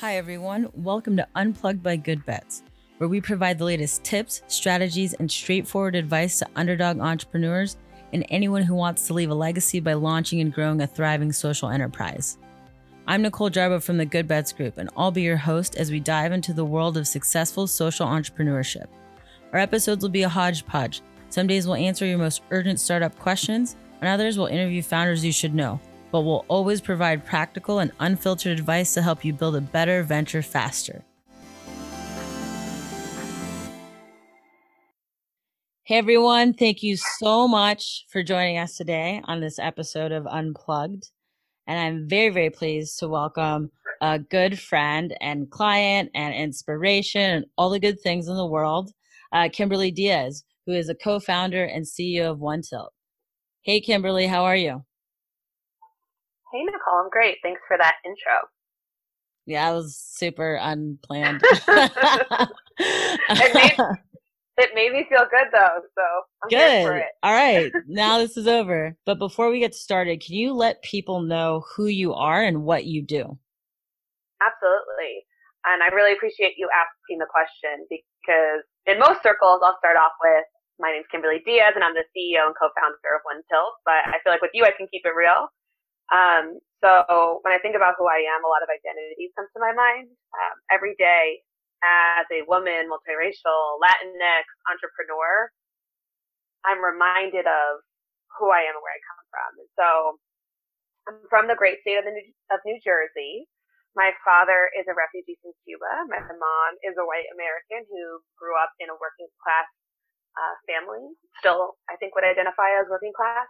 Hi, everyone. Welcome to Unplugged by Good Bets, where we provide the latest tips, strategies, and straightforward advice to underdog entrepreneurs and anyone who wants to leave a legacy by launching and growing a thriving social enterprise. I'm Nicole Jarbo from the Good Bets Group, and I'll be your host as we dive into the world of successful social entrepreneurship. Our episodes will be a hodgepodge. Some days we'll answer your most urgent startup questions, and others we'll interview founders you should know but we'll always provide practical and unfiltered advice to help you build a better venture faster. Hey everyone, thank you so much for joining us today on this episode of Unplugged. And I'm very, very pleased to welcome a good friend and client and inspiration and all the good things in the world, uh, Kimberly Diaz, who is a co founder and CEO of One Tilt. Hey, Kimberly, how are you? Hey, Nicole. I'm great. Thanks for that intro. Yeah, it was super unplanned. it, made, it made me feel good though, so I'm good. For it. All right, now this is over. But before we get started, can you let people know who you are and what you do? Absolutely. And I really appreciate you asking the question because in most circles, I'll start off with my name's Kimberly Diaz and I'm the CEO and co-founder of One Tilt. But I feel like with you, I can keep it real. Um, so when I think about who I am, a lot of identities come to my mind. Um, every day as a woman, multiracial, Latinx entrepreneur, I'm reminded of who I am and where I come from. And so I'm from the great state of, the New, of New Jersey. My father is a refugee from Cuba. My mom is a white American who grew up in a working class uh, family. Still, I think would identify as working class.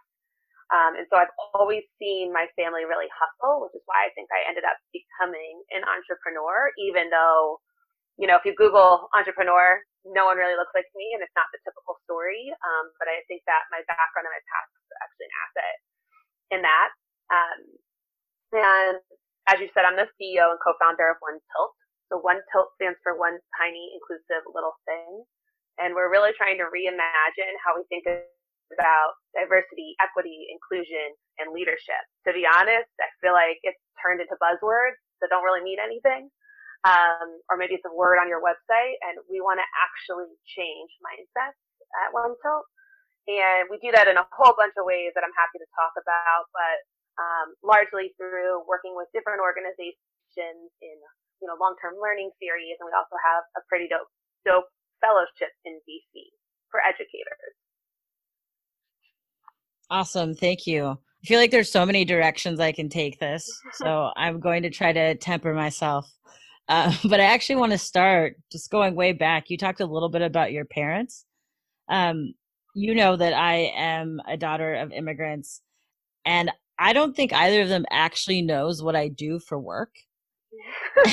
Um, and so I've always seen my family really hustle, which is why I think I ended up becoming an entrepreneur, even though, you know, if you Google entrepreneur, no one really looks like me and it's not the typical story. Um, but I think that my background and my past is actually an asset in that. Um, and as you said, I'm the CEO and co-founder of One Tilt. So One Tilt stands for One Tiny Inclusive Little Thing. And we're really trying to reimagine how we think of about diversity, equity, inclusion, and leadership. To be honest, I feel like it's turned into buzzwords that don't really mean anything. Um, or maybe it's a word on your website, and we want to actually change mindsets at One Tilt. And we do that in a whole bunch of ways that I'm happy to talk about, but um, largely through working with different organizations in you know long-term learning series, and we also have a pretty dope dope fellowship in DC for educators. Awesome. Thank you. I feel like there's so many directions I can take this. So I'm going to try to temper myself. Uh, but I actually want to start just going way back. You talked a little bit about your parents. Um, you know that I am a daughter of immigrants, and I don't think either of them actually knows what I do for work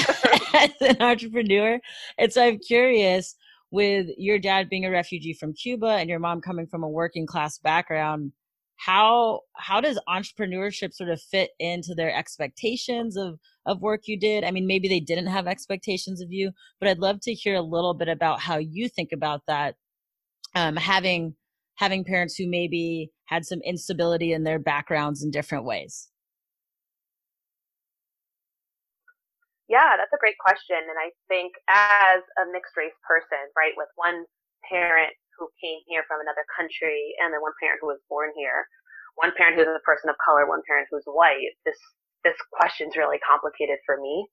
as an entrepreneur. And so I'm curious with your dad being a refugee from Cuba and your mom coming from a working class background how how does entrepreneurship sort of fit into their expectations of of work you did? I mean maybe they didn't have expectations of you but i'd love to hear a little bit about how you think about that um, having having parents who maybe had some instability in their backgrounds in different ways. Yeah that's a great question and i think as a mixed race person right with one parent who came here from another country, and then one parent who was born here, one parent who's a person of color, one parent who's white. This this question's really complicated for me,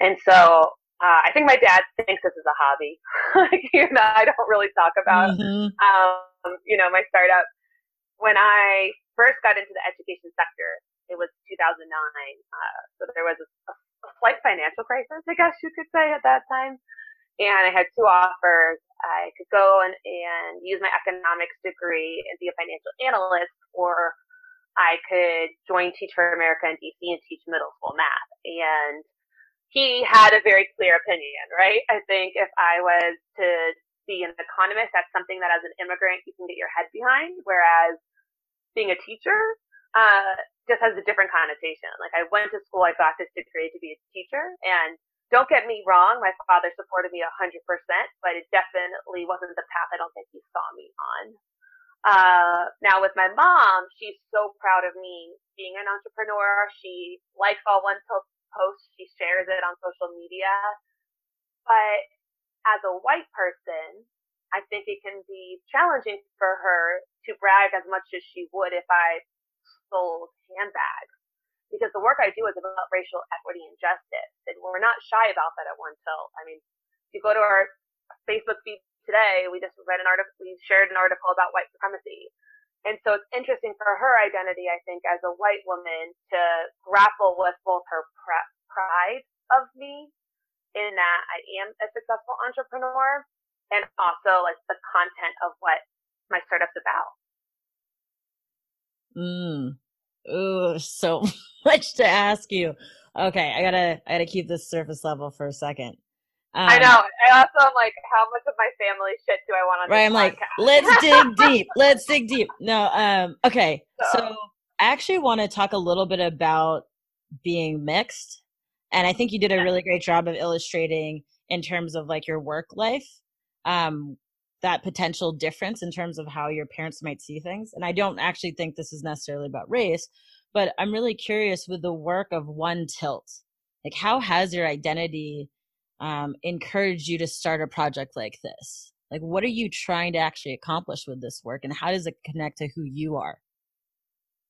and so uh, I think my dad thinks this is a hobby. like, you know, I don't really talk about, mm-hmm. um, you know, my startup. When I first got into the education sector, it was 2009. Uh, so there was a, a slight financial crisis, I guess you could say, at that time and I had two offers. I could go and, and use my economics degree and be a financial analyst, or I could join Teach for America in DC and teach middle school math. And he had a very clear opinion, right? I think if I was to be an economist, that's something that as an immigrant you can get your head behind, whereas being a teacher uh, just has a different connotation. Like I went to school, I got this degree to be a teacher, and don't get me wrong, my father supported me 100%, but it definitely wasn't the path I don't think he saw me on. Uh, now with my mom, she's so proud of me being an entrepreneur. She likes all one posts, she shares it on social media. But as a white person, I think it can be challenging for her to brag as much as she would if I sold handbags. Because the work I do is about racial equity and justice. And we're not shy about that at One Tilt. I mean, if you go to our Facebook feed today, we just read an article, we shared an article about white supremacy. And so it's interesting for her identity, I think, as a white woman to grapple with both her pr- pride of me in that I am a successful entrepreneur and also like the content of what my startup's about. Mm. Ooh, so much to ask you. Okay, I gotta I gotta keep this surface level for a second. Um, I know. I also am like, how much of my family shit do I want on right, I'm podcast? like, let's dig deep. Let's dig deep. No, um, okay. So, so I actually want to talk a little bit about being mixed. And I think you did a really great job of illustrating in terms of like your work life um, that potential difference in terms of how your parents might see things. And I don't actually think this is necessarily about race, but I'm really curious with the work of One Tilt. Like, how has your identity um, encouraged you to start a project like this? Like, what are you trying to actually accomplish with this work, and how does it connect to who you are?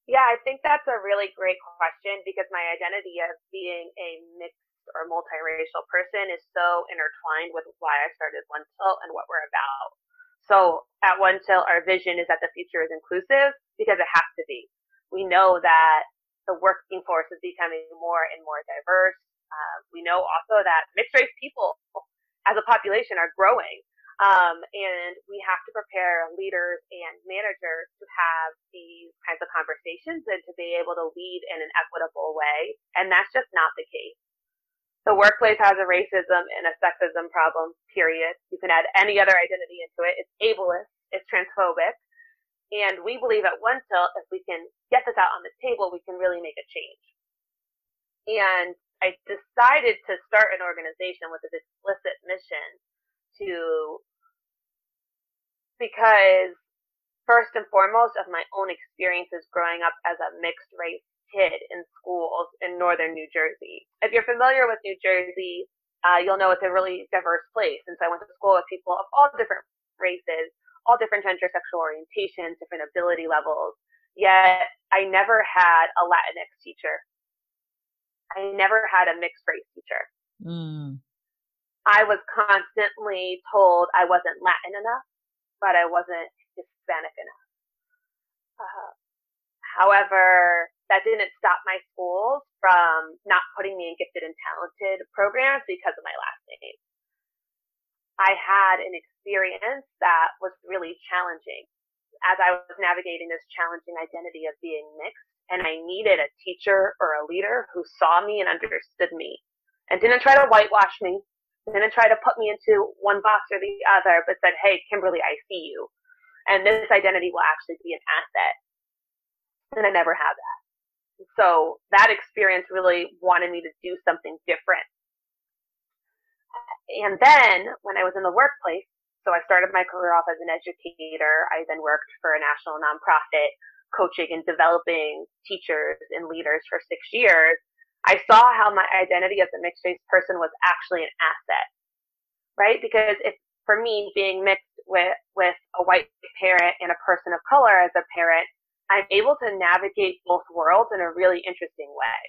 Yeah, I think that's a really great question because my identity of being a mixed or multiracial person is so intertwined with why I started One Tilt and what we're about. So at One Tilt, our vision is that the future is inclusive because it has to be. We know that the working force is becoming more and more diverse. Uh, we know also that mixed race people as a population are growing. Um, and we have to prepare leaders and managers to have these kinds of conversations and to be able to lead in an equitable way. And that's just not the case. The workplace has a racism and a sexism problem, period. You can add any other identity into it. It's ableist, it's transphobic. And we believe at One Tilt, if we can get this out on the table, we can really make a change. And I decided to start an organization with this explicit mission to, because first and foremost of my own experiences growing up as a mixed race kid in schools in northern New Jersey. If you're familiar with New Jersey, uh, you'll know it's a really diverse place. And so I went to school with people of all different races, all different gender, sexual orientations, different ability levels. Yet I never had a Latinx teacher. I never had a mixed race teacher. Mm. I was constantly told I wasn't Latin enough, but I wasn't Hispanic enough. Uh, however, that didn't stop my schools from not putting me in gifted and talented programs because of my last name. I had an experience that was really challenging as I was navigating this challenging identity of being mixed and I needed a teacher or a leader who saw me and understood me and didn't try to whitewash me, didn't try to put me into one box or the other, but said, Hey, Kimberly, I see you. And this identity will actually be an asset. And I never had that. So that experience really wanted me to do something different. And then when I was in the workplace, so I started my career off as an educator. I then worked for a national nonprofit coaching and developing teachers and leaders for six years. I saw how my identity as a mixed race person was actually an asset, right? Because if for me being mixed with, with a white parent and a person of color as a parent, I'm able to navigate both worlds in a really interesting way.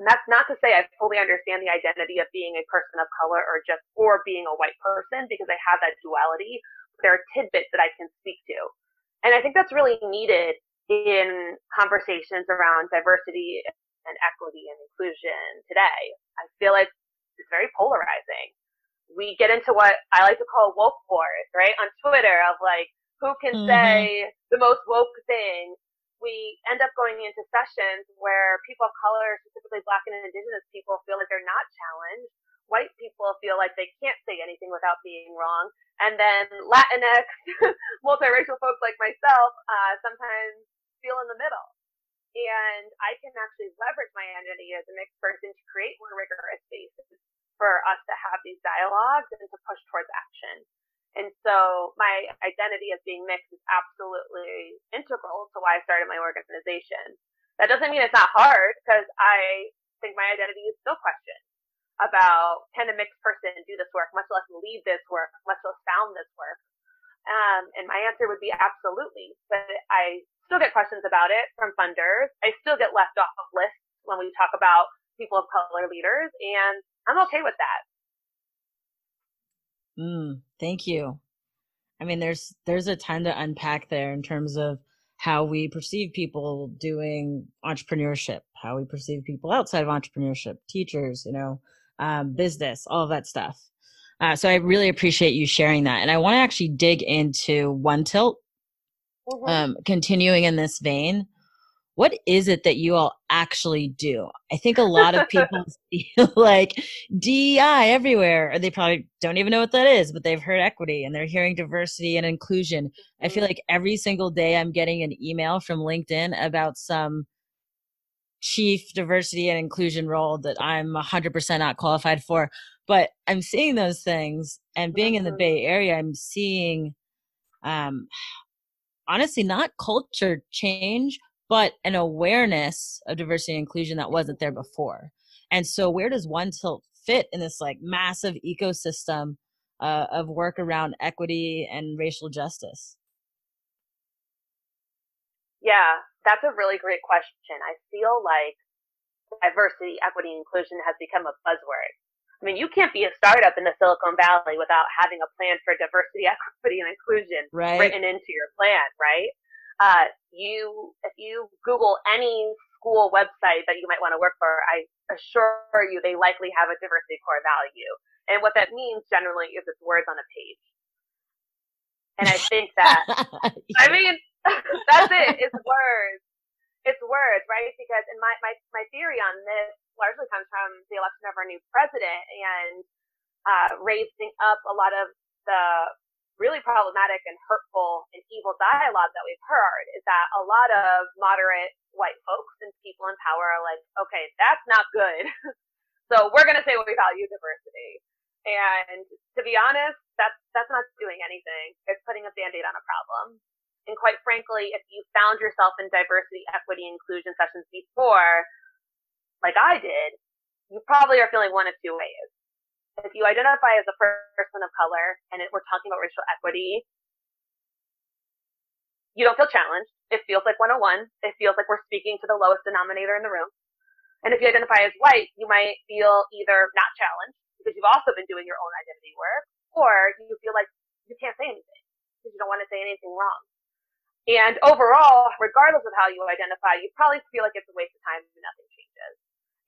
And that's not to say I fully understand the identity of being a person of color or just or being a white person because I have that duality. There are tidbits that I can speak to. And I think that's really needed in conversations around diversity and equity and inclusion today. I feel like it's very polarizing. We get into what I like to call woke wars, right? On Twitter of like, who can mm-hmm. say the most woke thing, we end up going into sessions where people of color, specifically black and indigenous people, feel like they're not challenged. White people feel like they can't say anything without being wrong. And then Latinx, multiracial folks like myself, uh, sometimes feel in the middle. And I can actually leverage my identity as a mixed person to create more rigorous spaces for us to have these dialogues and to push towards action. And so my identity as being mixed is absolutely integral to why I started my organization. That doesn't mean it's not hard because I think my identity is still questioned about can a mixed person do this work, much less lead this work, much less found this work. Um, and my answer would be absolutely. But I still get questions about it from funders. I still get left off of lists when we talk about people of color leaders, and I'm okay with that. Mm, thank you. I mean, there's there's a ton to unpack there in terms of how we perceive people doing entrepreneurship, how we perceive people outside of entrepreneurship, teachers, you know, um, business, all of that stuff. Uh, so I really appreciate you sharing that. And I want to actually dig into One Tilt, mm-hmm. um, continuing in this vein. What is it that you all actually do? I think a lot of people feel like DEI everywhere, or they probably don't even know what that is, but they've heard equity and they're hearing diversity and inclusion. I feel mm-hmm. like every single day I'm getting an email from LinkedIn about some chief diversity and inclusion role that I'm 100% not qualified for. But I'm seeing those things, and being in the mm-hmm. Bay Area, I'm seeing, um, honestly, not culture change, but an awareness of diversity and inclusion that wasn't there before. And so, where does One Tilt fit in this like massive ecosystem uh, of work around equity and racial justice? Yeah, that's a really great question. I feel like diversity, equity, inclusion has become a buzzword. I mean, you can't be a startup in the Silicon Valley without having a plan for diversity, equity, and inclusion right. written into your plan, right? Uh, you, if you Google any school website that you might want to work for, I assure you they likely have a diversity core value. And what that means generally is it's words on a page. And I think that, I mean, That's it. It's words. It's words, right? Because in my, my, my theory on this largely comes from the election of our new president and uh, raising up a lot of the really problematic and hurtful and evil dialogue that we've heard is that a lot of moderate white folks and people in power are like, okay, that's not good. so we're going to say we value diversity. And to be honest, that's, that's not doing anything. It's putting a band-aid on a problem. And quite frankly, if you found yourself in diversity, equity, inclusion sessions before, like I did, you probably are feeling one of two ways. If you identify as a person of color and it, we're talking about racial equity, you don't feel challenged. It feels like 101. It feels like we're speaking to the lowest denominator in the room. And if you identify as white, you might feel either not challenged because you've also been doing your own identity work, or you feel like you can't say anything because you don't want to say anything wrong. And overall, regardless of how you identify, you probably feel like it's a waste of time and nothing changes.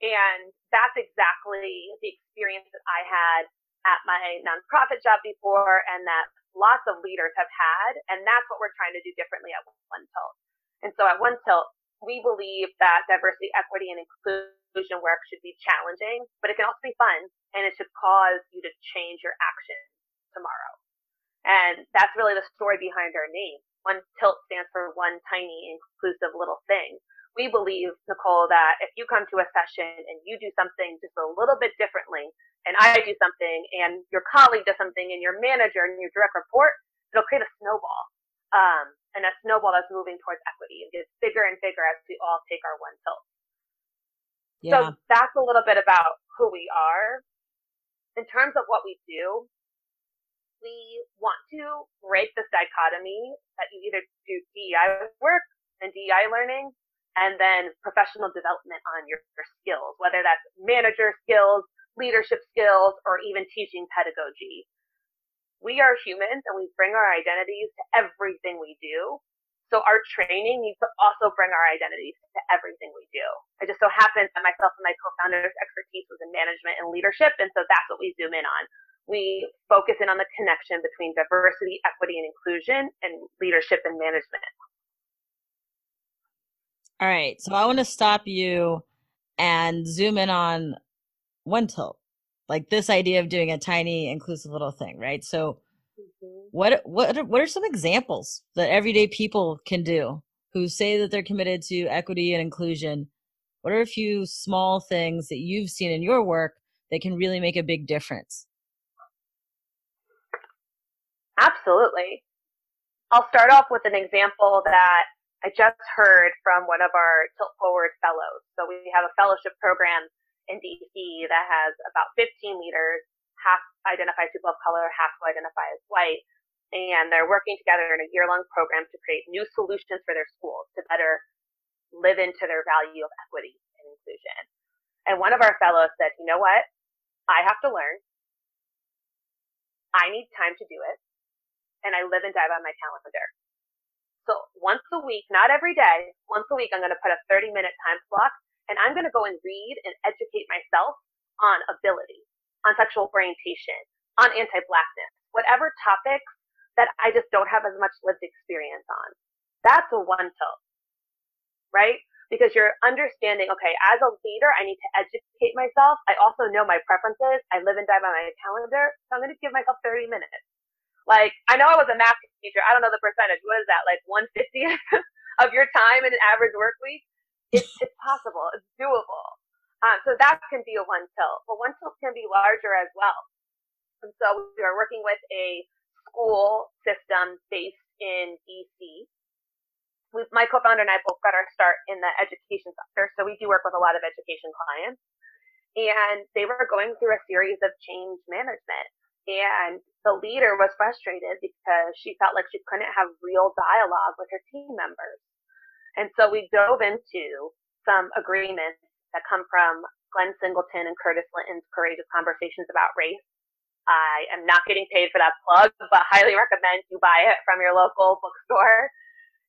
And that's exactly the experience that I had at my nonprofit job before and that lots of leaders have had. And that's what we're trying to do differently at One Tilt. And so at One Tilt, we believe that diversity, equity, and inclusion work should be challenging, but it can also be fun and it should cause you to change your action tomorrow. And that's really the story behind our name. One tilt stands for one tiny inclusive little thing. We believe, Nicole, that if you come to a session and you do something just a little bit differently, and I do something, and your colleague does something, and your manager and your direct report, it'll create a snowball. Um, and a snowball that's moving towards equity and gets bigger and bigger as we all take our one tilt. Yeah. So that's a little bit about who we are. In terms of what we do, we want to break this dichotomy that you either do DEI work and DEI learning and then professional development on your, your skills, whether that's manager skills, leadership skills, or even teaching pedagogy. We are humans and we bring our identities to everything we do. So our training needs to also bring our identities to everything we do. It just so happens that myself and my co-founders expertise was in management and leadership. And so that's what we zoom in on we focus in on the connection between diversity, equity, and inclusion and leadership and management. All right. So I want to stop you and zoom in on one tilt, like this idea of doing a tiny inclusive little thing, right? So mm-hmm. what, what, what are some examples that everyday people can do who say that they're committed to equity and inclusion? What are a few small things that you've seen in your work that can really make a big difference? Absolutely. I'll start off with an example that I just heard from one of our Tilt Forward fellows. So we have a fellowship program in DC that has about 15 leaders, half identify as people of color, half who identify as white. And they're working together in a year long program to create new solutions for their schools to better live into their value of equity and inclusion. And one of our fellows said, you know what? I have to learn. I need time to do it. And I live and die by my calendar. So once a week, not every day, once a week, I'm going to put a 30 minute time block and I'm going to go and read and educate myself on ability, on sexual orientation, on anti-blackness, whatever topics that I just don't have as much lived experience on. That's a one tilt, right? Because you're understanding, okay, as a leader, I need to educate myself. I also know my preferences. I live and die by my calendar. So I'm going to give myself 30 minutes. Like, I know I was a math teacher. I don't know the percentage. What is that? Like 150th of your time in an average work week? It's, it's possible. It's doable. Um, so that can be a one tilt, but one tilt can be larger as well. And so we are working with a school system based in DC. We, my co-founder and I both got our start in the education sector, so we do work with a lot of education clients. And they were going through a series of change management. And the leader was frustrated because she felt like she couldn't have real dialogue with her team members. And so we dove into some agreements that come from Glenn Singleton and Curtis Linton's Courageous Conversations About Race I am not getting paid for that plug, but highly recommend you buy it from your local bookstore.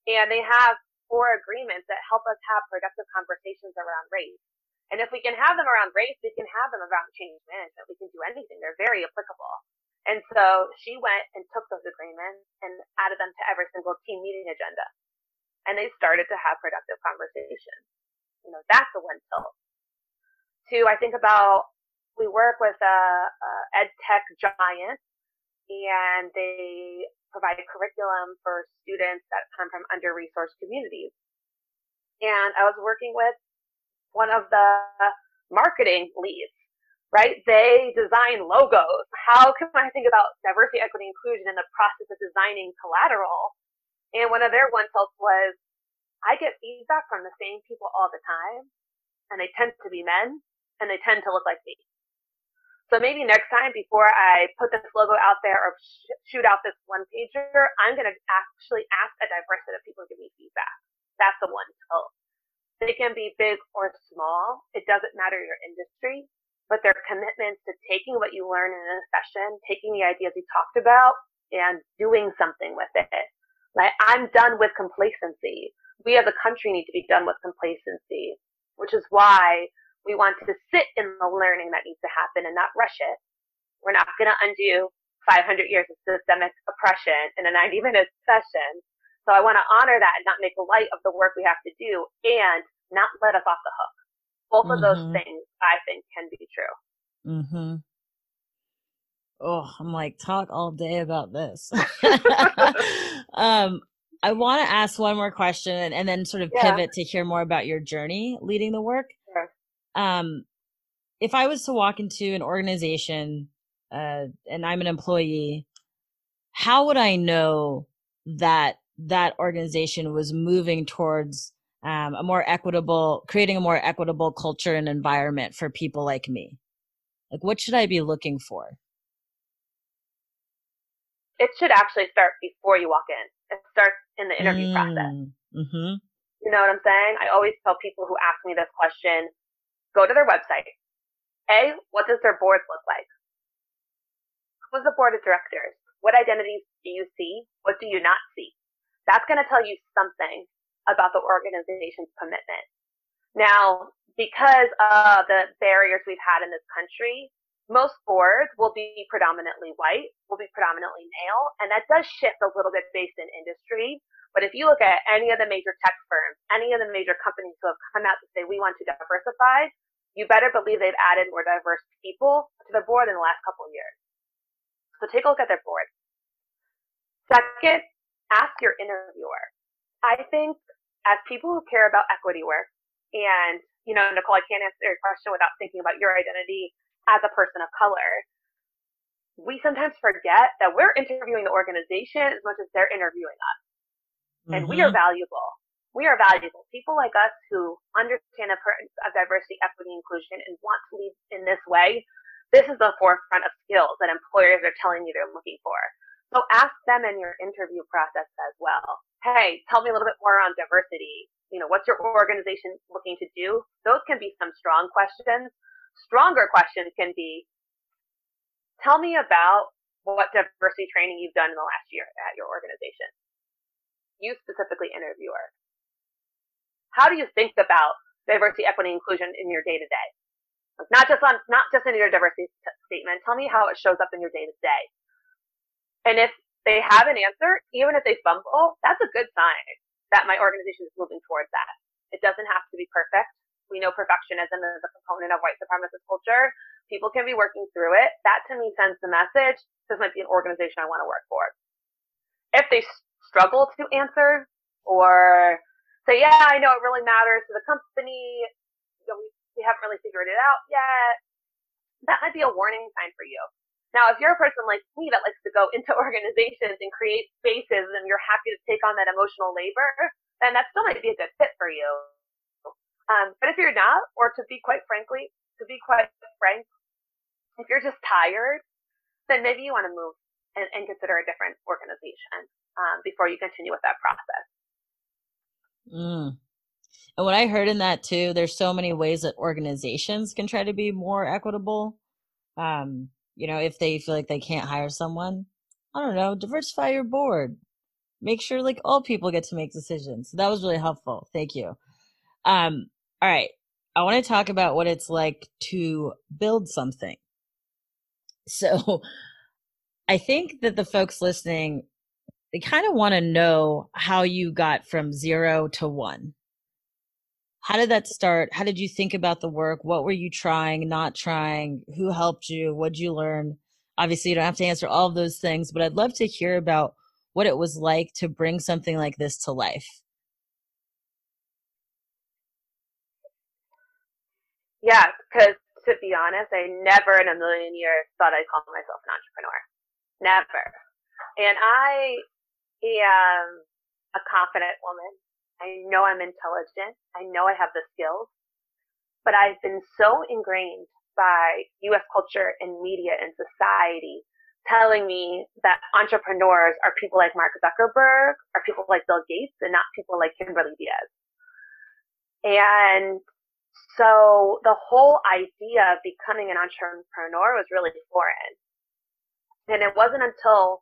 And they have four agreements that help us have productive conversations around race. And if we can have them around race, we can have them around change management. We can do anything. They're very applicable. And so she went and took those agreements and added them to every single team meeting agenda. And they started to have productive conversations. You know, that's a one tilt. Two, I think about we work with a, a ed tech giant and they provide curriculum for students that come from under-resourced communities. And I was working with one of the marketing leads, right? They design logos. How can I think about diversity, equity, inclusion in the process of designing collateral? And one of their one tilts was, I get feedback from the same people all the time, and they tend to be men, and they tend to look like me. So maybe next time before I put this logo out there or sh- shoot out this one pager, I'm going to actually ask a diverse set of people to give me feedback. That's the one tilt. They can be big or small. It doesn't matter your industry, but their commitment to taking what you learn in a session, taking the ideas you talked about and doing something with it. Like I'm done with complacency. We as a country need to be done with complacency, which is why we want to sit in the learning that needs to happen and not rush it. We're not going to undo 500 years of systemic oppression in a 90 minute session. So I want to honor that and not make light of the work we have to do and not let us off the hook. Both mm-hmm. of those mm-hmm. things I think can be true. Mm Mhm. Oh, I'm like talk all day about this. um I want to ask one more question and, and then sort of yeah. pivot to hear more about your journey leading the work Sure. um, if I was to walk into an organization uh, and I'm an employee, how would I know that that organization was moving towards um, a more equitable, creating a more equitable culture and environment for people like me? Like, what should I be looking for? It should actually start before you walk in. It starts in the interview mm, process. Mm-hmm. You know what I'm saying? I always tell people who ask me this question, go to their website. A, what does their board look like? Who's the board of directors? What identities do you see? What do you not see? That's going to tell you something about the organization's commitment. Now, because of the barriers we've had in this country, most boards will be predominantly white, will be predominantly male, and that does shift a little bit based in industry. But if you look at any of the major tech firms, any of the major companies who have come out to say we want to diversify, you better believe they've added more diverse people to the board in the last couple of years. So take a look at their board. Second, ask your interviewer. I think as people who care about equity work, and you know, Nicole, I can't answer your question without thinking about your identity as a person of color. We sometimes forget that we're interviewing the organization as much as they're interviewing us. And mm-hmm. we are mm-hmm. valuable. we are valuable. People like us who understand the importance of diversity, equity, inclusion, and want to lead in this way, this is the forefront of skills that employers are telling you they're looking for. So ask them in your interview process as well. Hey, tell me a little bit more on diversity. You know, what's your organization looking to do? Those can be some strong questions. Stronger questions can be, tell me about what diversity training you've done in the last year at your organization. You specifically interviewer. How do you think about diversity, equity, inclusion in your day to day? Not just on, not just in your diversity statement. Tell me how it shows up in your day to day. And if they have an answer, even if they fumble, that's a good sign that my organization is moving towards that. It doesn't have to be perfect. We know perfectionism is a component of white supremacist culture. People can be working through it. That to me sends the message this might be an organization I want to work for. If they struggle to answer or say, yeah, I know it really matters to the company. You know, we, we haven't really figured it out yet. That might be a warning sign for you. Now, if you're a person like me that likes to go into organizations and create spaces and you're happy to take on that emotional labor, then that still might be a good fit for you. Um, but if you're not, or to be quite frankly, to be quite frank, if you're just tired, then maybe you want to move and, and consider a different organization um, before you continue with that process. Mm. And what I heard in that too, there's so many ways that organizations can try to be more equitable. Um, you know, if they feel like they can't hire someone, I don't know, diversify your board. Make sure like all people get to make decisions. So that was really helpful. Thank you. Um, all right. I want to talk about what it's like to build something. So I think that the folks listening they kind of want to know how you got from zero to one. How did that start? How did you think about the work? What were you trying, not trying? Who helped you? What did you learn? Obviously, you don't have to answer all of those things, but I'd love to hear about what it was like to bring something like this to life. Yeah, because to be honest, I never in a million years thought I'd call myself an entrepreneur. Never. And I am a confident woman. I know I'm intelligent. I know I have the skills, but I've been so ingrained by US culture and media and society telling me that entrepreneurs are people like Mark Zuckerberg, are people like Bill Gates, and not people like Kimberly Diaz. And so the whole idea of becoming an entrepreneur was really foreign. And it wasn't until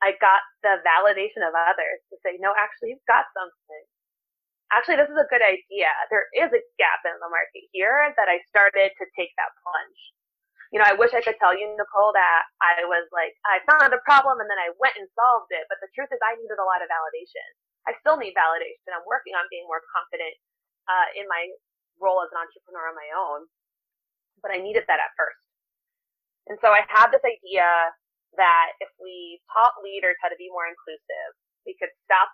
I got the validation of others to say, no, actually, you've got something. Actually, this is a good idea. There is a gap in the market here that I started to take that plunge. You know, I wish I could tell you, Nicole, that I was like, I found a problem and then I went and solved it. But the truth is, I needed a lot of validation. I still need validation. I'm working on being more confident uh, in my role as an entrepreneur on my own. But I needed that at first. And so I had this idea that if we taught leaders how to be more inclusive, we could stop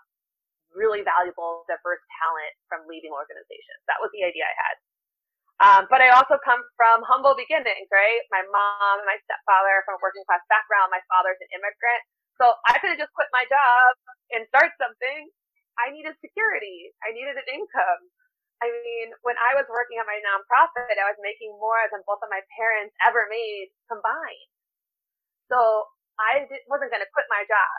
really valuable, diverse talent from leaving organizations. That was the idea I had. Um, but I also come from humble beginnings, right? My mom and my stepfather from a working class background. My father's an immigrant. So I could have just quit my job and start something. I needed security. I needed an income. I mean, when I was working at my nonprofit, I was making more than both of my parents ever made combined. So I wasn't going to quit my job.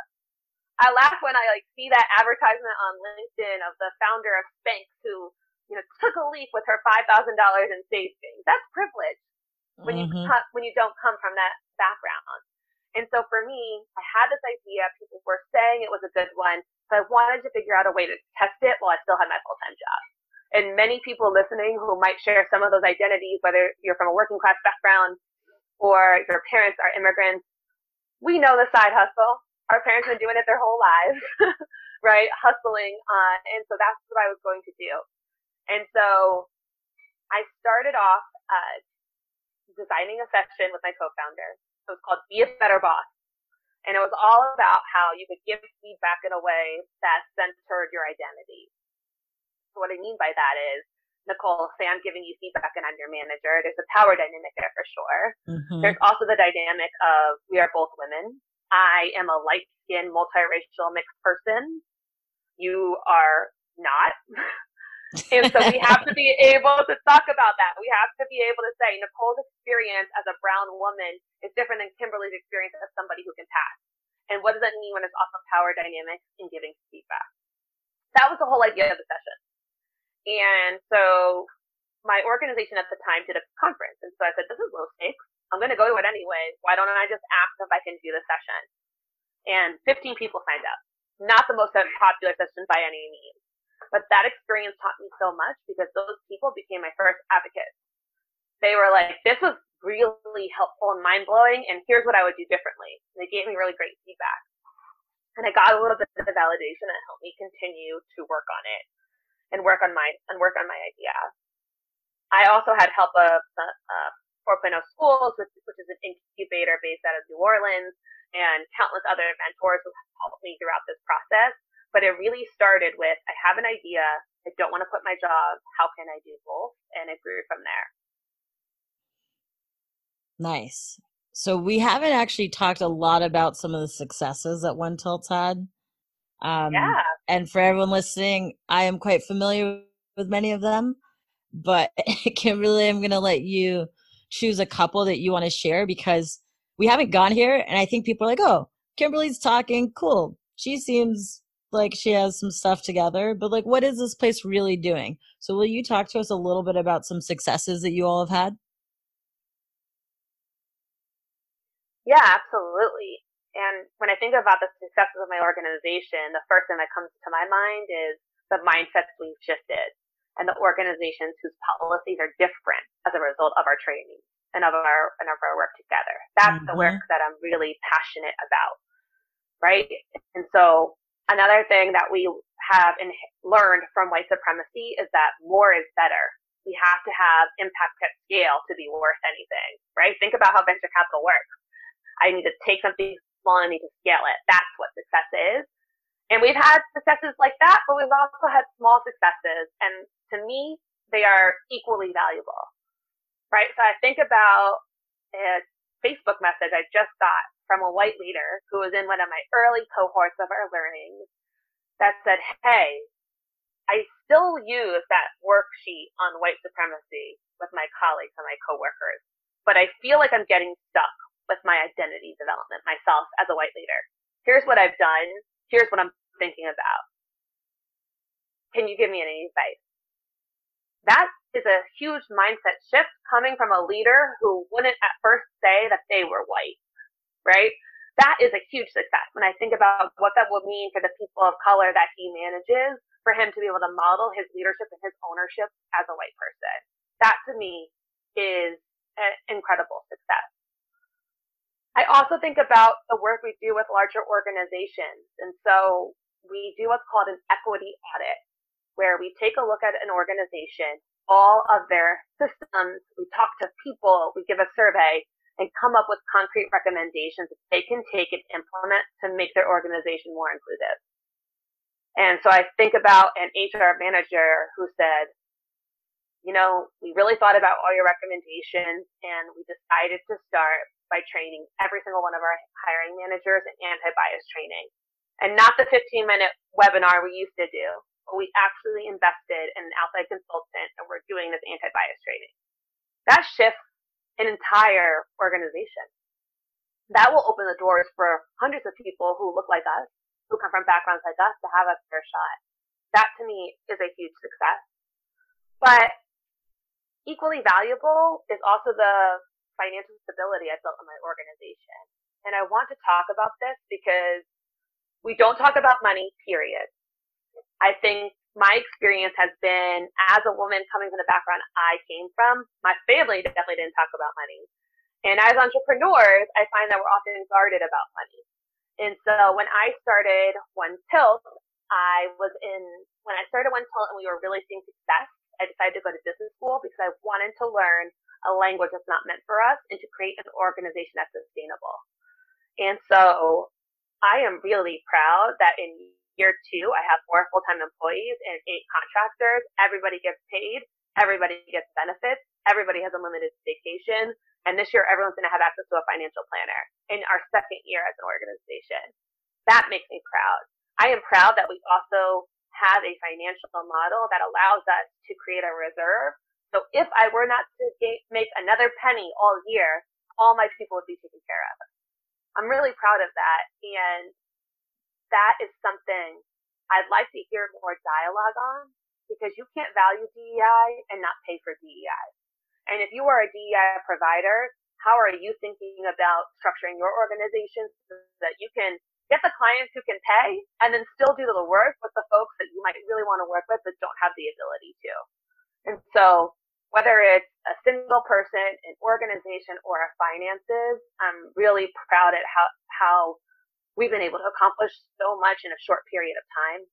I laugh when I like see that advertisement on LinkedIn of the founder of Spanx who, you know, took a leap with her five thousand dollars in savings. That's privilege when mm-hmm. you when you don't come from that background. And so for me, I had this idea. People were saying it was a good one, so I wanted to figure out a way to test it while I still had my full time job. And many people listening who might share some of those identities, whether you're from a working class background or your parents are immigrants, we know the side hustle. Our parents have been doing it their whole lives, right? Hustling on. And so that's what I was going to do. And so I started off uh, designing a session with my co-founder. It was called Be a Better Boss. And it was all about how you could give feedback in a way that centered your identity. So what I mean by that is Nicole, say I'm giving you feedback and I'm your manager. There's a power dynamic there for sure. Mm-hmm. There's also the dynamic of we are both women. I am a light skinned, multiracial mixed person. You are not. and so we have to be able to talk about that. We have to be able to say Nicole's experience as a brown woman is different than Kimberly's experience as somebody who can pass. And what does that mean when it's also power dynamics in giving feedback? That was the whole idea of the session. And so my organization at the time did a conference. And so I said, this is low stakes. I'm going to go to it anyway. Why don't I just ask if I can do the session? And 15 people signed up. Not the most popular session by any means. But that experience taught me so much because those people became my first advocates. They were like, this was really helpful and mind blowing, and here's what I would do differently. And they gave me really great feedback. And I got a little bit of validation that helped me continue to work on it and work on my and work on my idea. I also had help of uh, 4.0 Schools, which, which is an incubator based out of New Orleans, and countless other mentors who helped me throughout this process. But it really started with I have an idea. I don't want to quit my job. How can I do both? And it grew from there. Nice. So we haven't actually talked a lot about some of the successes that One Tilt's had. Um, yeah. And for everyone listening, I am quite familiar with many of them, but Kimberly, I'm going to let you choose a couple that you want to share because we haven't gone here. And I think people are like, oh, Kimberly's talking. Cool. She seems like she has some stuff together, but like, what is this place really doing? So, will you talk to us a little bit about some successes that you all have had? Yeah, absolutely. And when I think about the successes of my organization, the first thing that comes to my mind is the mindsets we've shifted and the organizations whose policies are different as a result of our training and of our and of our work together. That's mm-hmm. the work that I'm really passionate about. Right? And so Another thing that we have in, learned from white supremacy is that more is better. We have to have impact at scale to be worth anything, right? Think about how venture capital works. I need to take something small and I need to scale it. That's what success is. And we've had successes like that, but we've also had small successes. And to me, they are equally valuable, right? So I think about a Facebook message I just got from a white leader who was in one of my early cohorts of our learnings that said, Hey, I still use that worksheet on white supremacy with my colleagues and my coworkers, but I feel like I'm getting stuck with my identity development myself as a white leader. Here's what I've done. Here's what I'm thinking about. Can you give me any advice? That is a huge mindset shift coming from a leader who wouldn't at first say that they were white right? That is a huge success. When I think about what that would mean for the people of color that he manages, for him to be able to model his leadership and his ownership as a white person. That to me is an incredible success. I also think about the work we do with larger organizations. And so we do what's called an equity audit, where we take a look at an organization, all of their systems, we talk to people, we give a survey, and come up with concrete recommendations that they can take and implement to make their organization more inclusive. And so I think about an HR manager who said, you know, we really thought about all your recommendations and we decided to start by training every single one of our hiring managers in anti-bias training. And not the 15 minute webinar we used to do, we actually invested in an outside consultant and we're doing this anti-bias training. That shifts an entire organization. That will open the doors for hundreds of people who look like us, who come from backgrounds like us to have a fair shot. That to me is a huge success. But equally valuable is also the financial stability I built in my organization. And I want to talk about this because we don't talk about money, period. I think my experience has been as a woman coming from the background I came from, my family definitely didn't talk about money. And as entrepreneurs, I find that we're often guarded about money. And so when I started One Tilt, I was in, when I started One Tilt and we were really seeing success, I decided to go to business school because I wanted to learn a language that's not meant for us and to create an organization that's sustainable. And so I am really proud that in year two, I have four full-time employees and eight contractors. Everybody gets paid. Everybody gets benefits. Everybody has unlimited vacation. And this year, everyone's going to have access to a financial planner in our second year as an organization. That makes me proud. I am proud that we also have a financial model that allows us to create a reserve. So if I were not to make another penny all year, all my people would be taken care of. I'm really proud of that. And that is something I'd like to hear more dialogue on because you can't value DEI and not pay for DEI. And if you are a DEI provider, how are you thinking about structuring your organization so that you can get the clients who can pay and then still do the work with the folks that you might really want to work with but don't have the ability to. And so whether it's a single person, an organization, or a finances, I'm really proud at how, how we've been able to accomplish so much in a short period of time.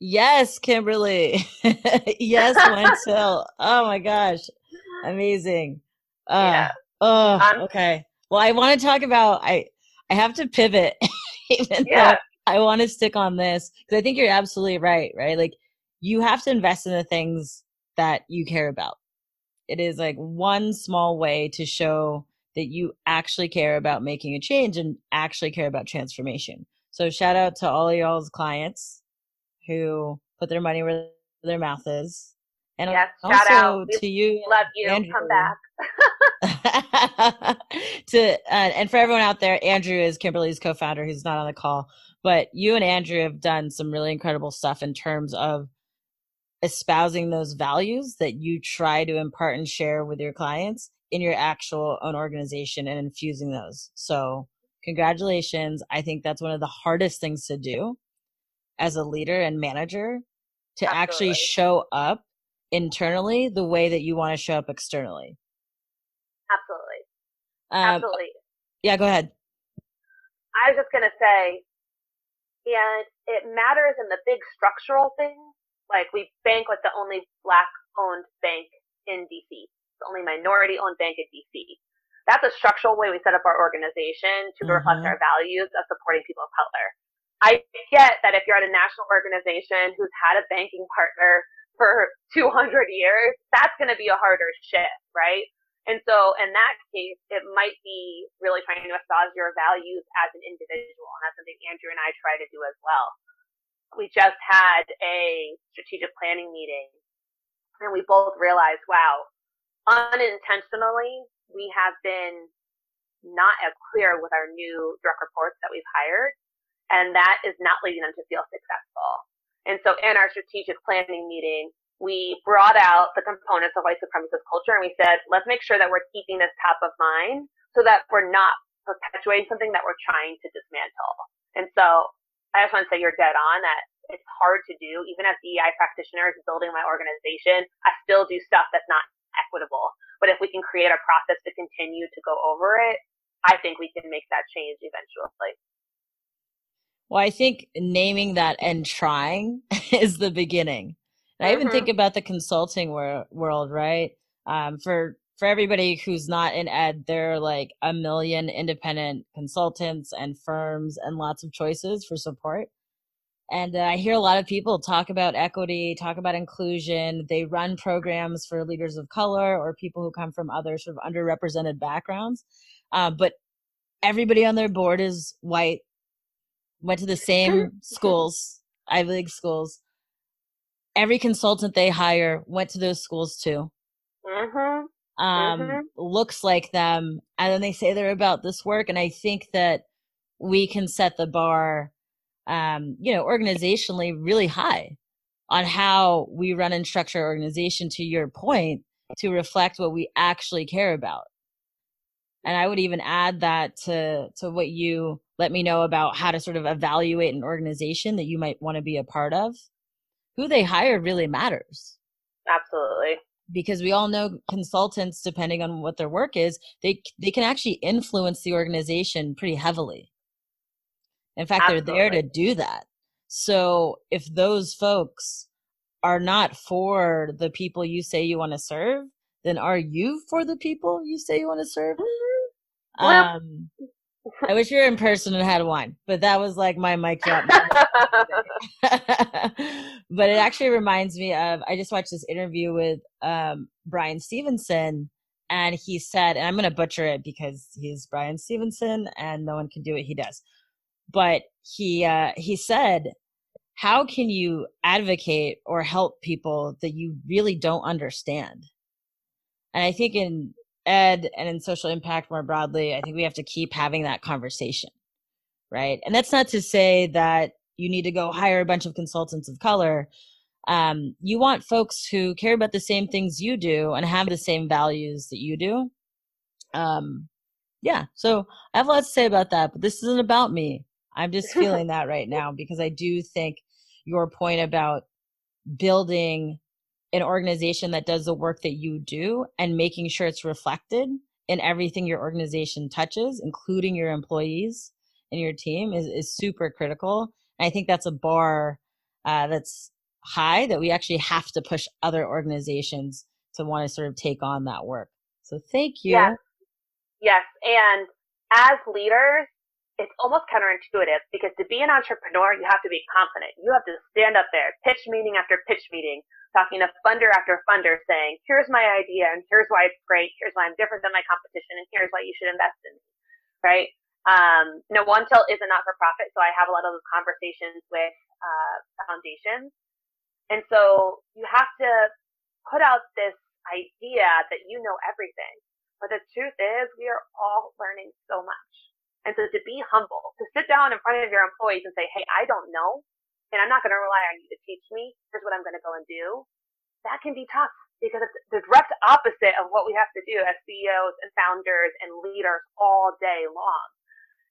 Yes, Kimberly. yes, One Tilt. oh my gosh. Amazing. Uh, yeah. Oh, um, okay. Well, I want to talk about I I have to pivot, even yeah. though I want to stick on this because I think you're absolutely right. Right, like you have to invest in the things that you care about. It is like one small way to show that you actually care about making a change and actually care about transformation. So shout out to all y'all's clients who put their money where their mouth is. And yes, also shout out. to you. Love you. Andrew. Come back. to uh, and for everyone out there, Andrew is Kimberly's co-founder who's not on the call, but you and Andrew have done some really incredible stuff in terms of espousing those values that you try to impart and share with your clients in your actual own organization and infusing those. So, congratulations. I think that's one of the hardest things to do as a leader and manager to Absolutely. actually show up internally the way that you want to show up externally. Absolutely. Um, Absolutely. Yeah, go ahead. I was just going to say, and it matters in the big structural things. Like we bank with the only black owned bank in DC, only minority owned bank in DC. That's a structural way we set up our organization to mm-hmm. reflect our values of supporting people of color. I get that if you're at a national organization who's had a banking partner for 200 years, that's going to be a harder shift, right? And so in that case, it might be really trying to espouse your values as an individual. And that's something Andrew and I try to do as well. We just had a strategic planning meeting and we both realized, wow, unintentionally, we have been not as clear with our new direct reports that we've hired. And that is not leading them to feel successful. And so in our strategic planning meeting, we brought out the components of white supremacist culture and we said, let's make sure that we're keeping this top of mind so that we're not perpetuating something that we're trying to dismantle. And so I just want to say you're dead on that it's hard to do. Even as DEI practitioners building my organization, I still do stuff that's not equitable. But if we can create a process to continue to go over it, I think we can make that change eventually. Well, I think naming that and trying is the beginning. I even think mm-hmm. about the consulting wor- world, right? Um, for for everybody who's not in ed, there are like a million independent consultants and firms and lots of choices for support. And uh, I hear a lot of people talk about equity, talk about inclusion. They run programs for leaders of color or people who come from other sort of underrepresented backgrounds. Uh, but everybody on their board is white, went to the same schools, Ivy League schools every consultant they hire went to those schools too. Mm-hmm. Um, mm-hmm. looks like them, and then they say they're about this work. And I think that we can set the bar, um, you know, organizationally really high on how we run and structure our organization. To your point, to reflect what we actually care about. And I would even add that to to what you let me know about how to sort of evaluate an organization that you might want to be a part of who they hire really matters. Absolutely. Because we all know consultants, depending on what their work is, they they can actually influence the organization pretty heavily. In fact, Absolutely. they're there to do that. So if those folks are not for the people you say you want to serve, then are you for the people you say you want to serve? Mm-hmm. Um, I wish you were in person and had wine, but that was like my mic drop. but it actually reminds me of I just watched this interview with um, Bryan Stevenson, and he said, and I'm going to butcher it because he's Bryan Stevenson and no one can do what he does. But he uh, he said how can you advocate or help people that you really don't understand? And I think in ed and in social impact more broadly, I think we have to keep having that conversation, right? And that's not to say that you need to go hire a bunch of consultants of color. Um, you want folks who care about the same things you do and have the same values that you do. Um, yeah, so I have a lot to say about that, but this isn't about me. I'm just feeling that right now because I do think your point about building an organization that does the work that you do and making sure it's reflected in everything your organization touches, including your employees and your team, is, is super critical. And I think that's a bar uh, that's high that we actually have to push other organizations to want to sort of take on that work. So thank you. Yes. Yes. And as leaders, it's almost counterintuitive because to be an entrepreneur, you have to be confident. You have to stand up there, pitch meeting after pitch meeting, talking to funder after funder saying, here's my idea and here's why it's great. Here's why I'm different than my competition and here's why you should invest in me. Right. Um, know, One Tilt is a not for profit. So I have a lot of those conversations with, uh, foundations. And so you have to put out this idea that you know everything. But the truth is we are all learning so much and so to be humble, to sit down in front of your employees and say, hey, I don't know, and I'm not going to rely on you to teach me. Here's what I'm going to go and do. That can be tough because it's the direct opposite of what we have to do as CEOs and founders and leaders all day long.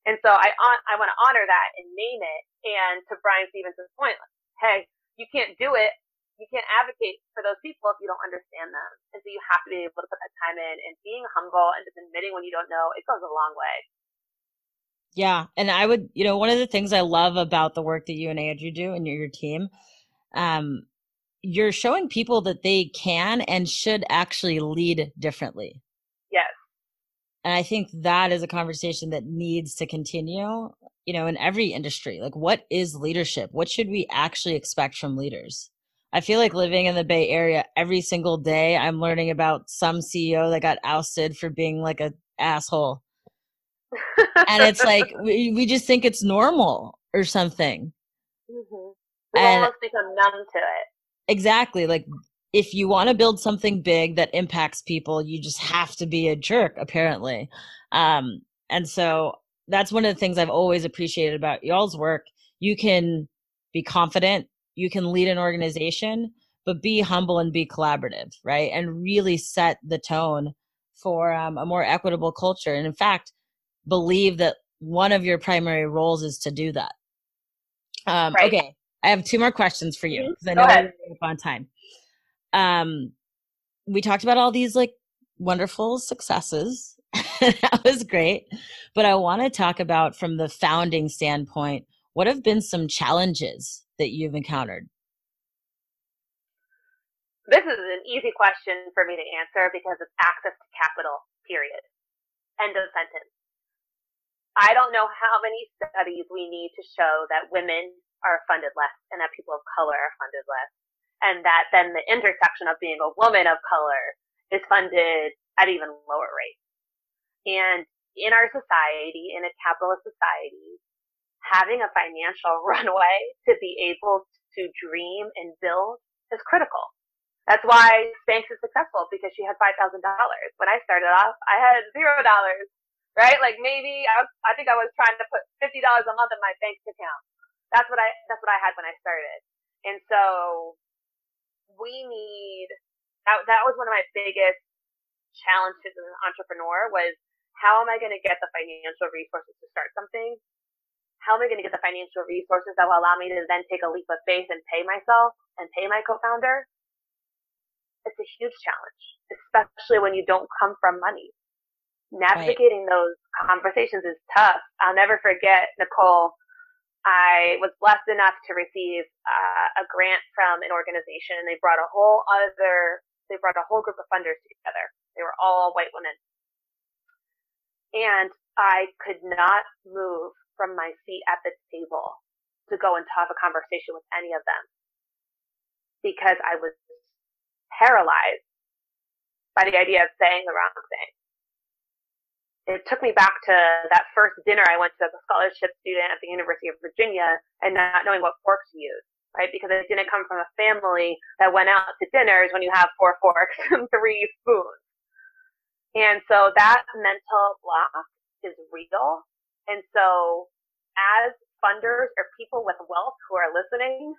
And so I, I want to honor that and name it. And to Bryan Stevenson's point, hey, you can't do it. You can't advocate for those people if you don't understand them. And so you have to be able to put that time in and being humble and just admitting when you don't know, it goes a long way. Yeah. And I would, you know, one of the things I love about the work that you and Andrew do and your, your team, um, you're showing people that they can and should actually lead differently. Yes. And I think that is a conversation that needs to continue, you know, in every industry. Like, what is leadership? What should we actually expect from leaders? I feel like living in the Bay Area every single day, I'm learning about some CEO that got ousted for being like a asshole and it's like we, we just think it's normal or something. Mm-hmm. We and almost become numb to it. Exactly. Like if you want to build something big that impacts people, you just have to be a jerk, apparently. Um, and so that's one of the things I've always appreciated about y'all's work. You can be confident, you can lead an organization, but be humble and be collaborative, right? And really set the tone for um, a more equitable culture. And in fact, believe that one of your primary roles is to do that. Um, right. Okay, I have two more questions for you because mm-hmm. I know we're up on time. Um, we talked about all these like wonderful successes. that was great, but I want to talk about from the founding standpoint. What have been some challenges that you've encountered? This is an easy question for me to answer because it's access to capital, period. End of sentence. I don't know how many studies we need to show that women are funded less and that people of color are funded less. And that then the intersection of being a woman of color is funded at even lower rates. And in our society, in a capitalist society, having a financial runway to be able to dream and build is critical. That's why Spanx is successful because she had $5,000. When I started off, I had $0 right? Like maybe I, I think I was trying to put fifty dollars a month in my bank account. That's what I that's what I had when I started. And so we need that that was one of my biggest challenges as an entrepreneur was how am I going to get the financial resources to start something? How am I going to get the financial resources that will allow me to then take a leap of faith and pay myself and pay my co-founder? It's a huge challenge, especially when you don't come from money navigating right. those conversations is tough. I'll never forget, Nicole. I was blessed enough to receive uh, a grant from an organization, and they brought a whole other, they brought a whole group of funders together. They were all white women, and I could not move from my seat at the table to go and have a conversation with any of them because I was paralyzed by the idea of saying the wrong thing it took me back to that first dinner I went to as a scholarship student at the University of Virginia and not knowing what fork to use. right? Because I didn't come from a family that went out to dinners when you have four forks and three spoons. And so that mental block is real. And so as funders or people with wealth who are listening,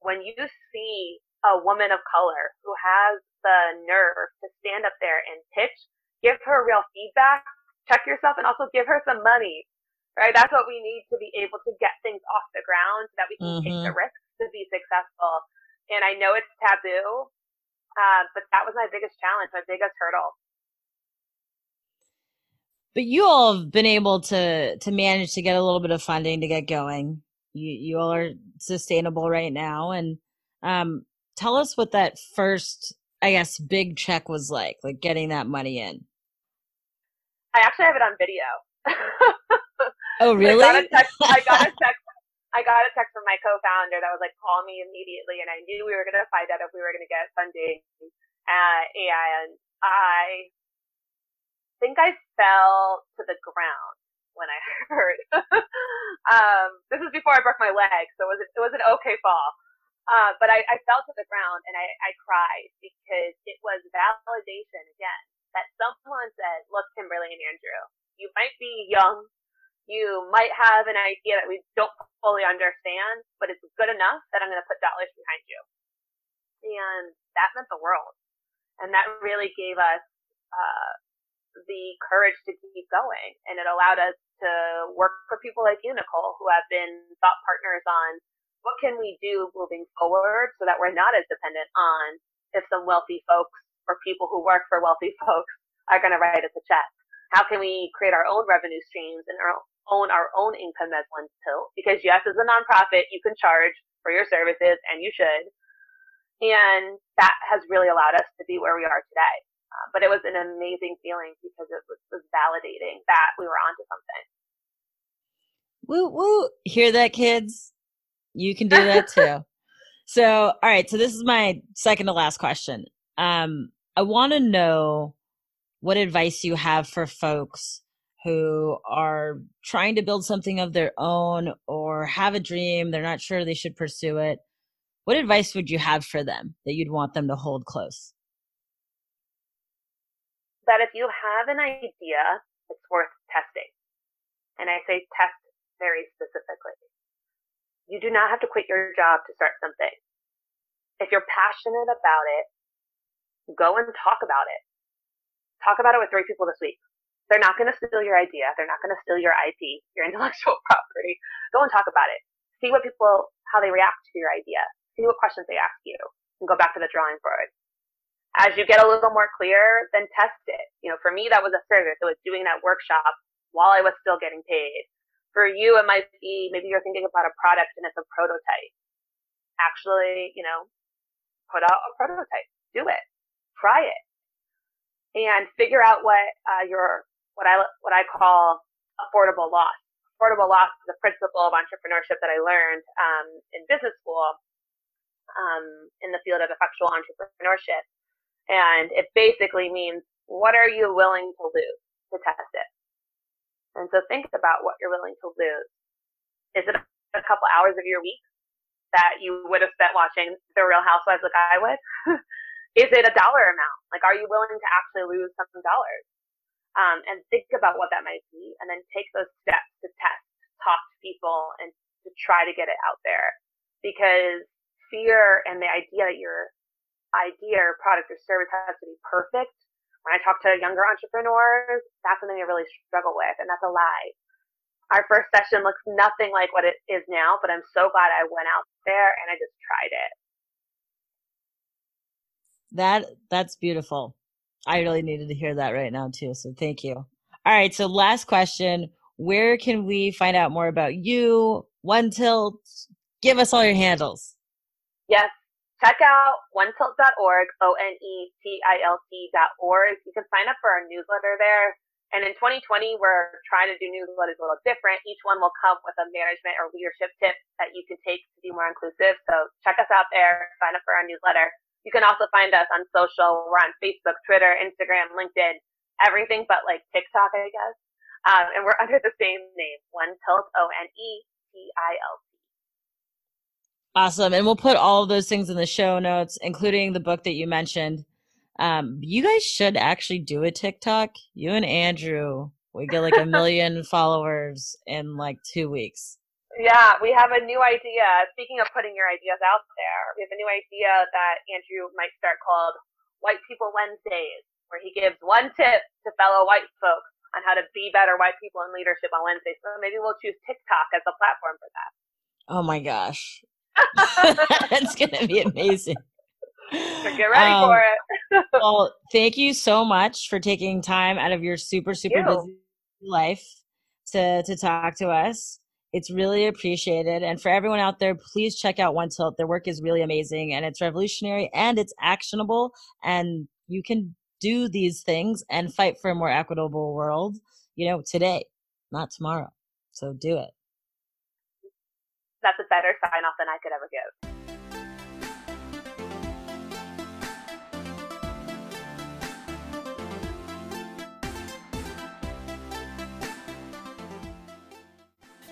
when you see a woman of color who has the nerve to stand up there and pitch, give her real feedback, check yourself, and also give her some money. Right? That's what we need to be able to get things off the ground so that we can mm-hmm. take the mm-hmm. risks to be successful. And I know it's taboo, uh, but that was my biggest challenge, my biggest hurdle. But you all have been able to to manage to get a little bit of funding to get going. You you all are sustainable right now, and um, tell us what that first, I guess, big check was like, like getting that money in. I actually have it on video. oh, really? I got, a text, I got a text. I got a text from my co-founder that was like, "Call me immediately," and I knew we were going to find out if we were going to get funding. Uh, and I think I fell to the ground when I heard. um, this was before I broke my leg, so it was it was an okay fall. Uh, but I, I fell to the ground and I, I cried because it was validation again that someone said, look, Kimberly and Andrew, you might be young. You might have an idea that we don't fully understand, but it's good enough that I'm going to put dollars behind you. And that meant the world. And that really gave us, uh, the courage to keep going. And it allowed us to work for people like you, Nicole, who have been thought partners on what can we do moving forward so that we're not as dependent on if some wealthy folks or people who work for wealthy folks are going to write us a check? How can we create our own revenue streams and our own our own income as one tilt? Because yes, as a nonprofit, you can charge for your services and you should. And that has really allowed us to be where we are today. Uh, but it was an amazing feeling because it was, was validating that we were onto something. Woo woo! Hear that, kids? You can do that too. so, all right. So this is my second to last question. Um, I want to know what advice you have for folks who are trying to build something of their own or have a dream. They're not sure they should pursue it. What advice would you have for them that you'd want them to hold close? That if you have an idea, it's worth testing. And I say test very specifically. You do not have to quit your job to start something. If you're passionate about it, go and talk about it. Talk about it with three people this week. They're not going to steal your idea. They're not going to steal your IP, your intellectual property. Go and talk about it. See what people, how they react to your idea. See what questions they ask you and go back to the drawing board. As you get a little more clear, then test it. You know, for me, that was a service. It was doing that workshop while I was still getting paid. For you, it might be maybe you're thinking about a product and it's a prototype. Actually, you know, put out a prototype. Do it try it and figure out what uh, your what I what I call affordable loss. Affordable loss is a principle of entrepreneurship that I learned um, in business school um, in the field of effectual entrepreneurship, and it basically means what are you willing to lose to test it. And so think about what you're willing to lose. Is it a couple hours of your week that you would have spent watching The Real Housewives like I would? is it a dollar amount? Like, are you willing to actually lose some dollars? Um, and think about what that might be, and then take those steps to test, talk to people, and to try to get it out there. Because fear and the idea that your idea or product or service has to be perfect. When I talk to younger entrepreneurs, that's something they really struggle with, and that's a lie. Our first session looks nothing like what it is now, but I'm so glad I went out there and I just tried it. That that's beautiful. I really needed to hear that right now too. So thank you. All right. So last question. Where can we find out more about you? One Tilt. Give us all your handles. Yes. Check out onetilt.org, O-N-E-T-I-L-T.org. You can sign up for our newsletter there. And in 2020, we're trying to do newsletters a little different. Each one will come with a management or leadership tip that you can take to be more inclusive. So check us out there. Sign up for our newsletter. You can also find us on social. We're on Facebook, Twitter, Instagram, LinkedIn, everything but like TikTok, I guess. Um, and we're under the same name, One Tilt, O N E T I L T. Awesome. And we'll put all of those things in the show notes, including the book that you mentioned. Um, you guys should actually do a TikTok. You and Andrew, we get like a million followers in like two weeks. Yeah, we have a new idea. Speaking of putting your ideas out there, we have a new idea that Andrew might start called White People Wednesdays, where he gives one tip to fellow white folks on how to be better white people in leadership on Wednesdays. So maybe we'll choose TikTok as the platform for that. Oh my gosh. That's going to be amazing. So get ready um, for it. well, thank you so much for taking time out of your super, super busy life to, to talk to us. It's really appreciated. And for everyone out there, please check out One Tilt. Their work is really amazing and it's revolutionary and it's actionable. And you can do these things and fight for a more equitable world, you know, today, not tomorrow. So do it. That's a better sign off than I could ever give.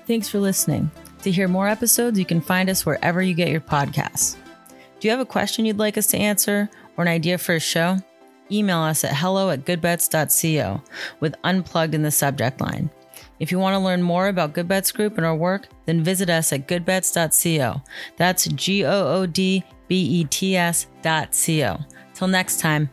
Thanks for listening. To hear more episodes, you can find us wherever you get your podcasts. Do you have a question you'd like us to answer or an idea for a show? Email us at hello at goodbets.co with unplugged in the subject line. If you want to learn more about Goodbets Group and our work, then visit us at goodbets.co. That's G O O D B E T S.co. Till next time,